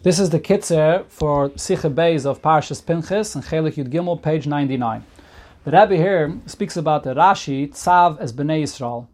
This is the kitzer for Sicha Beis of Parshas Pinchas and Chelik Yud Gimel, page 99. The Rebbe here speaks about the Rashi, Tzav as Bnei Yisrael.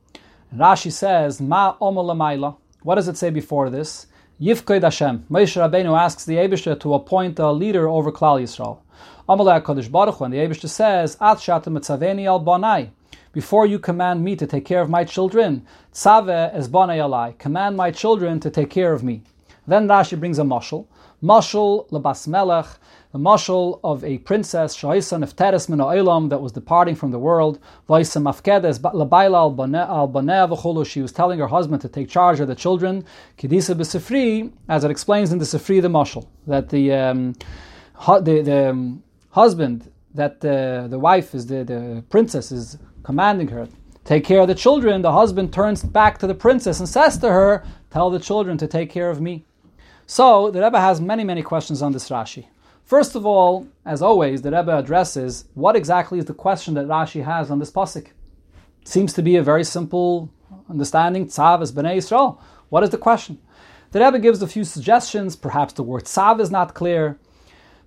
Rashi says, Ma Omer What does it say before this? Yifkoid Hashem. Moshe Rabbeinu asks the Abishter to appoint a leader over Klal Yisrael. Amalei HaKadosh Baruch Hu, and the Abishter says, At shatem etzaveni al banai. Before you command me to take care of my children, tzave es banai alai. Command my children to take care of me. Then Rashi brings a mashal. Mashal lebas melech, the mashal of a princess, Shaisan of Teres min that was departing from the world. Vaisa mafkedes labaila al baneh She was telling her husband to take charge of the children. Kedisa b'sifri, as it explains in the Sifri, the mashal, that the um, the, the um, husband, that the, the wife is the, the princess is commanding her take care of the children. The husband turns back to the princess and says to her, "Tell the children to take care of me." So the Rebbe has many, many questions on this Rashi. First of all, as always, the Rebbe addresses what exactly is the question that Rashi has on this pasuk. Seems to be a very simple understanding. Tzav is bnei Yisrael. What is the question? The Rebbe gives a few suggestions. Perhaps the word tzav is not clear.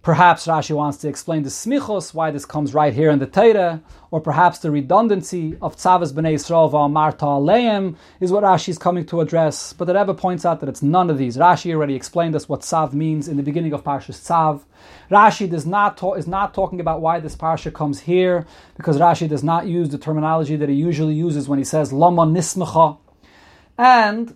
Perhaps Rashi wants to explain the smichos, why this comes right here in the Torah, or perhaps the redundancy of tzavas b'nei Yisrael v'amarta aleim is what Rashi is coming to address. But the Rebbe points out that it's none of these. Rashi already explained us what tzav means in the beginning of Parshas Tzav. Rashi does not ta- is not talking about why this parsha comes here, because Rashi does not use the terminology that he usually uses when he says lama nismacha, and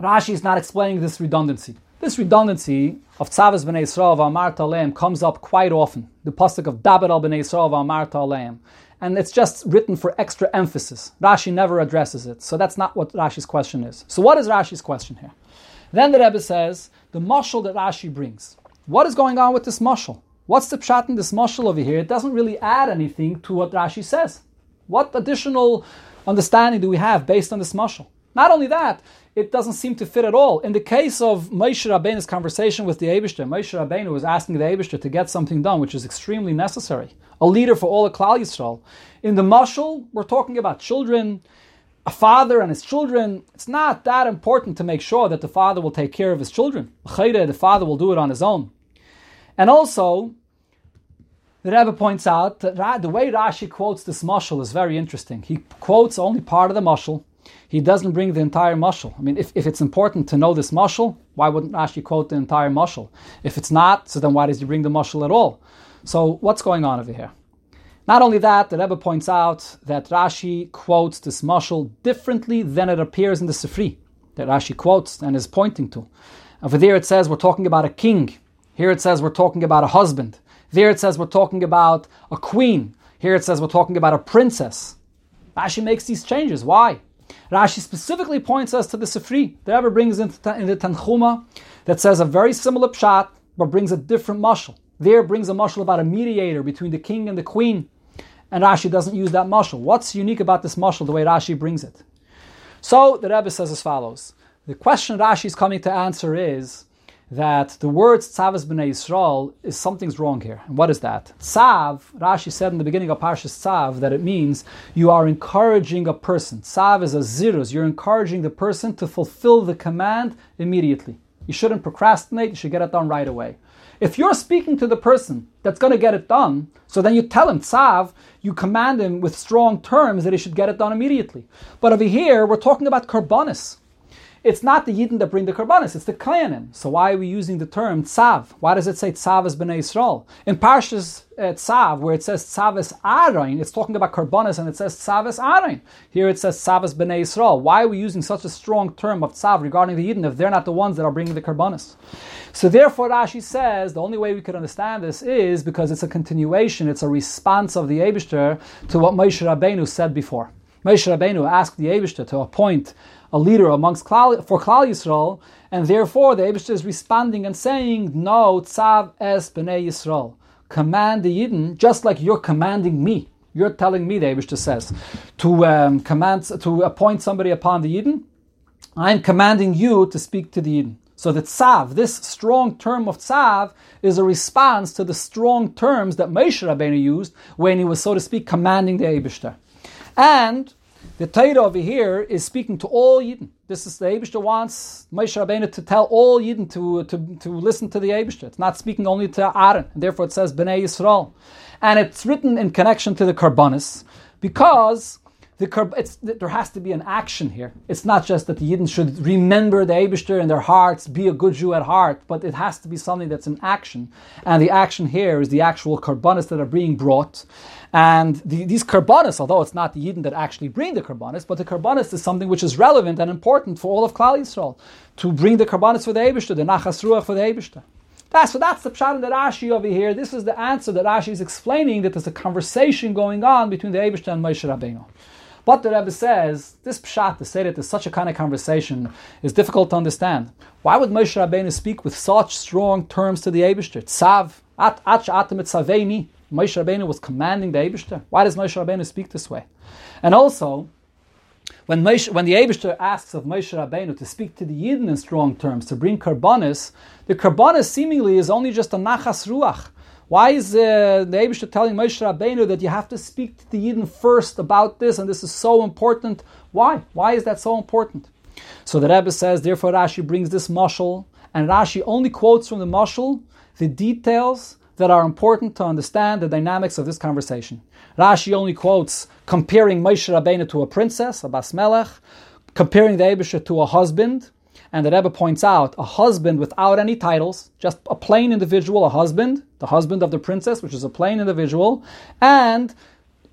Rashi is not explaining this redundancy. This redundancy of Tzavas b'nei Yisrael v'amarta aleim comes up quite often. The pasuk of Daber al b'nei Yisrael aleim. And it's just written for extra emphasis. Rashi never addresses it. So that's not what Rashi's question is. So what is Rashi's question here? Then the Rebbe says, the mashal that Rashi brings. What is going on with this mashal? What's the pshat in this mashal over here? It doesn't really add anything to what Rashi says. What additional understanding do we have based on this mashal? Not only that, it doesn't seem to fit at all. In the case of Moshe Rabbeinu's conversation with the Abishter, Moshe Rabbeinu was asking the Abishter to get something done, which is extremely necessary. A leader for all of Klal Yisrael. In the Mashal, we're talking about children, a father and his children. It's not that important to make sure that the father will take care of his children. The father will do it on his own. And also, the Rebbe points out that the way Rashi quotes this mashal is very interesting. He quotes only part of the mashal, he doesn't bring the entire mashal. I mean, if, if it's important to know this mashal, why wouldn't Rashi quote the entire mashal? If it's not, so then why does he bring the mashal at all? So what's going on over here? Not only that, the Rebbe points out that Rashi quotes this mashal differently than it appears in the Sifri that Rashi quotes and is pointing to. Over there it says we're talking about a king. Here it says we're talking about a husband. There it says we're talking about a queen. Here it says we're talking about a princess. Rashi makes these changes. Why? Rashi specifically points us to the Sifri. The Rebbe brings in, in the Tanchuma that says a very similar pshat, but brings a different mashal. There brings a mashal about a mediator between the king and the queen, and Rashi doesn't use that mashal. What's unique about this mashal, the way Rashi brings it? So the Rebbe says as follows: The question Rashi is coming to answer is that the words Tzavas b'nei Yisrael is something's wrong here. And what is that? Tzav, Rashi said in the beginning of Parshas Tzav that it means you are encouraging a person. Tzav is a ziruz. You're encouraging the person to fulfill the command immediately. You shouldn't procrastinate. You should get it done right away. If you're speaking to the person that's going to get it done, so then you tell him, Tzav, you command him with strong terms that he should get it done immediately. But over here, we're talking about karbonis. It's not the Yidden that bring the Karbanis, it's the Kohanim. So why are we using the term Tzav? Why does it say Tzav is Bnei Yisrael? In Parshas uh, Tzav, where it says Tzav is Aaron, it's talking about Karbanis and it says Tzav is Aaron. Here it says Tzav is Bnei Yisrael. Why are we using such a strong term of Tzav regarding the Yidden if they're not the ones that are bringing the Karbanis? So therefore Rashi says the only way we could understand this is because it's a continuation, it's a response of the Abishter to what Moshe Rabbeinu said before. Moshe Rabbeinu asked the Abishter to appoint a leader amongst Klal, for Klal Yisrael, and therefore the Abishter is responding and saying, "No, tzav es bnei Yisrael, command the Yidden just like you're commanding me. You're telling me, the Abishter says, to um, command to appoint somebody upon the Yidden. I'm commanding you to speak to the Yidden." So the tzav, this strong term of tzav, is a response to the strong terms that Moshe Rabbeinu used when he was, so to speak, commanding the Abishter. And The Torah over here is speaking to all Yidden. This is the Abishter wants Moshe Rabbeinu to tell all Yidden to, to, to listen to the Abishter. It's not speaking only to Aaron. Therefore it says Bnei Yisrael. And it's written in connection to the Karbanis because the, there has to be an action here. It's not just that the Yidden should remember the Abishter in their hearts, be a good Jew at heart, but it has to be something that's in action. And the action here is the actual karbanis that are being brought. And the, these karbanis, although it's not the Yidden that actually bring the karbanis, but the karbanis is something which is relevant and important for all of Klal Yisrael to bring the karbanis for the Abishter, the Nachas Ruach for the Abishter. That's, so that's the pshat in the Rashi over here. This is the answer that Rashi is explaining that there's a conversation going on between the Abishter and Moshe Rabbeinu. But the Rebbe says this pshat to say that there's such a kind of conversation is difficult to understand. Why would Moshe Rabbeinu speak with such strong terms to the Eibushter? Tzav, at at saveni. Moshe Rabbeinu was commanding the Eibushter. Why does Moshe Rabbeinu speak this way? And also, when, Moshe, when the Eibushter asks of Moshe Rabbeinu to speak to the Yidden in strong terms, to bring karbanis, the karbanis seemingly is only just a nachas ruach. Why is uh, the Abishter telling Moshe Rabbeinu that you have to speak to the Yidden first about this and this is so important? Why? Why is that so important? So the Rebbe says, therefore Rashi brings this mashal, and Rashi only quotes from the mashal the details that are important to understand the dynamics of this conversation. Rashi only quotes comparing Moshe Rabbeinu to a princess, a bas melech, comparing the Abishter to a husband, and the Rebbe points out a husband without any titles, just a plain individual, a husband, the husband of the princess, which is a plain individual, and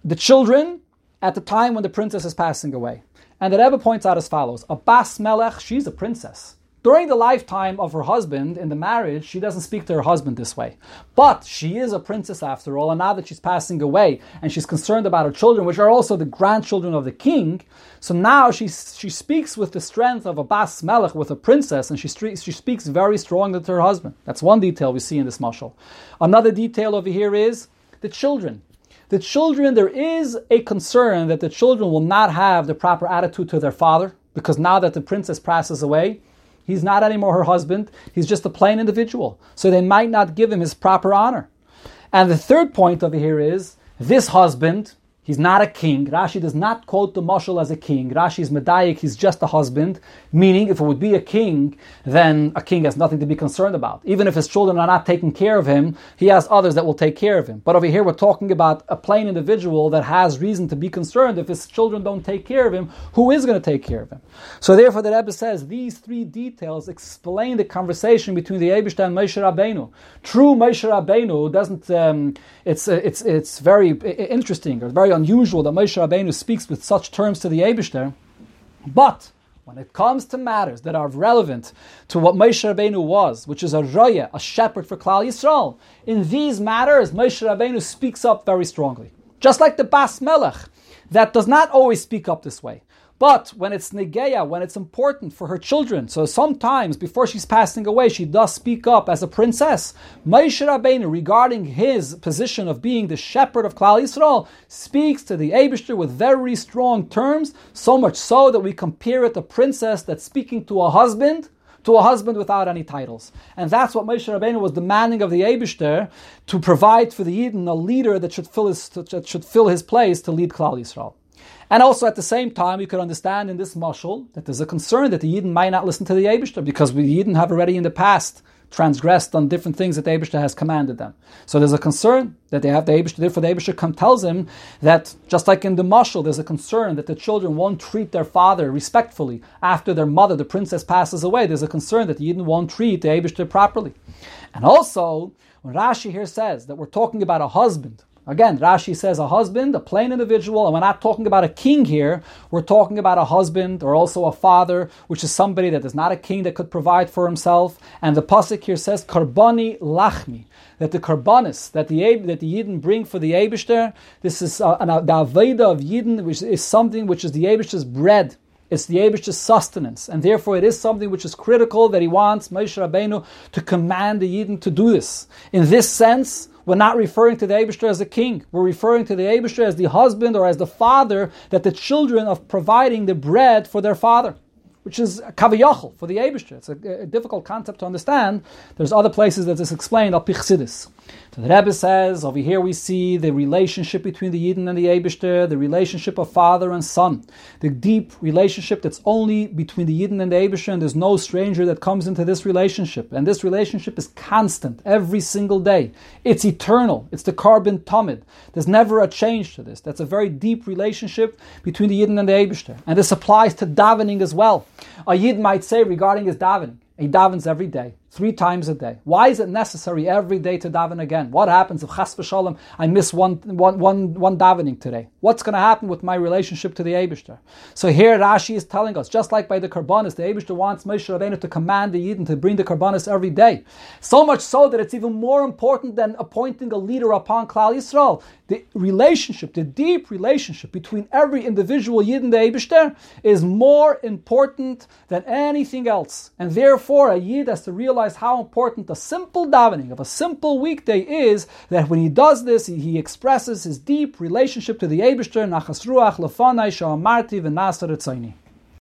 the children at the time when the princess is passing away. And the Rebbe points out as follows A Bas Melech, she's a princess. During the lifetime of her husband, in the marriage, she doesn't speak to her husband this way. But she is a princess after all, and now that she's passing away and she's concerned about her children, which are also the grandchildren of the king, so now she, she speaks with the strength of a bas melech, with a princess, and she, she speaks very strongly to her husband. That's one detail we see in this mashal. Another detail over here is the children. The children, there is a concern that the children will not have the proper attitude to their father, because now that the princess passes away, He's not anymore her husband. He's just a plain individual. So they might not give him his proper honor. And the third point over here is this husband, He's not a king. Rashi does not quote the mashal as a king. Rashi is medayik, he's just a husband. Meaning, if it would be a king, then a king has nothing to be concerned about. Even if his children are not taking care of him, he has others that will take care of him. But over here, we're talking about a plain individual that has reason to be concerned. If his children don't take care of him, who is going to take care of him? So therefore, the Rebbe says these three details explain the conversation between the Eibushter and Moshe Rabbeinu. True Moshe Rabbeinu doesn't. Um, it's uh, it's it's very interesting or very unusual that Moshe Rabbeinu speaks with such terms to the Eibushter, but when it comes to matters that are relevant to what Moshe Rabbeinu was, which is a roya, a shepherd for Klal Yisrael, in these matters, Moshe Rabbeinu speaks up very strongly. Just like the Bas Melech, that does not always speak up this way. But when it's negeya, when it's important for her children, so sometimes before she's passing away, she does speak up as a princess. Moshe Rabbeinu, regarding his position of being the shepherd of Klal Yisrael, speaks to the Abishter with very strong terms, so much so that we compare it to a princess that's speaking to a husband to a husband without any titles. And that's what Moshe Rabbeinu was demanding of the Abishter to provide for the Yidden a leader that should fill his, that should fill his place to lead Klal Yisrael. And also at the same time, you could understand in this mashal that there's a concern that the Yidden might not listen to the Abishter because the Yidden have already in the past transgressed on different things that the Abishter has commanded them. So there's a concern that they have the Abishter. Therefore, the Abishter come, tells him that just like in the mashal, there's a concern that the children won't treat their father respectfully after their mother, the princess, passes away. There's a concern that the Yidden won't treat the Abishter properly. And also, when Rashi here says that we're talking about a husband Again, Rashi says a husband, a plain individual, and we're not talking about a king here. We're talking about a husband or also a father, which is somebody that is not a king that could provide for himself. And the pasuk here says karbani lachmi, that the karbanis that the that the Yidden bring for the Eibushter, this is uh, an, uh, the aveda of Yidden, which is something which is the Eibushter's bread. It's the Abish's sustenance, and therefore it is something which is critical that he wants Moshe Rabbeinu to command the Yidden to do this. In this sense, we're not referring to the Abishter as a king. We're referring to the Abishter as the husband or as the father that the children of providing the bread for their father. Which is kaviyachol for the Abishter. It's a, a, difficult concept to understand. There's other places that is explained al pichsidis. So the Rebbe says over here we see the relationship between the Yidden and the Abishter, the relationship of father and son, the deep relationship that's only between the Yidden and the Abishter, and there's no stranger that comes into this relationship. And this relationship is constant every single day. It's eternal. It's the korban tamid. There's never a change to this. That's a very deep relationship between the Yidden and the Abishter. And this applies to davening as well. A Yid might say regarding his davening, he davens every day three times a day. Why is it necessary every day to daven again? What happens if chas v'shalom I miss one, one, one, one davening today? What's going to happen with my relationship to the Eibushter? So here Rashi is telling us, just like by the Karbanis, the Eibushter wants Moshe Rabbeinu to command the Yidden to bring the Karbanis every day. So much so that it's even more important than appointing a leader upon Klal Yisrael. The relationship, the deep relationship between every individual Yid and the Eibushter is more important than anything else. And therefore, a Yid has to realize realize how important a simple davening of a simple weekday is that when he does this, he, expresses his deep relationship to the Eibishter, Nachas Ruach, Lefanai, Sha'amarti, V'nasar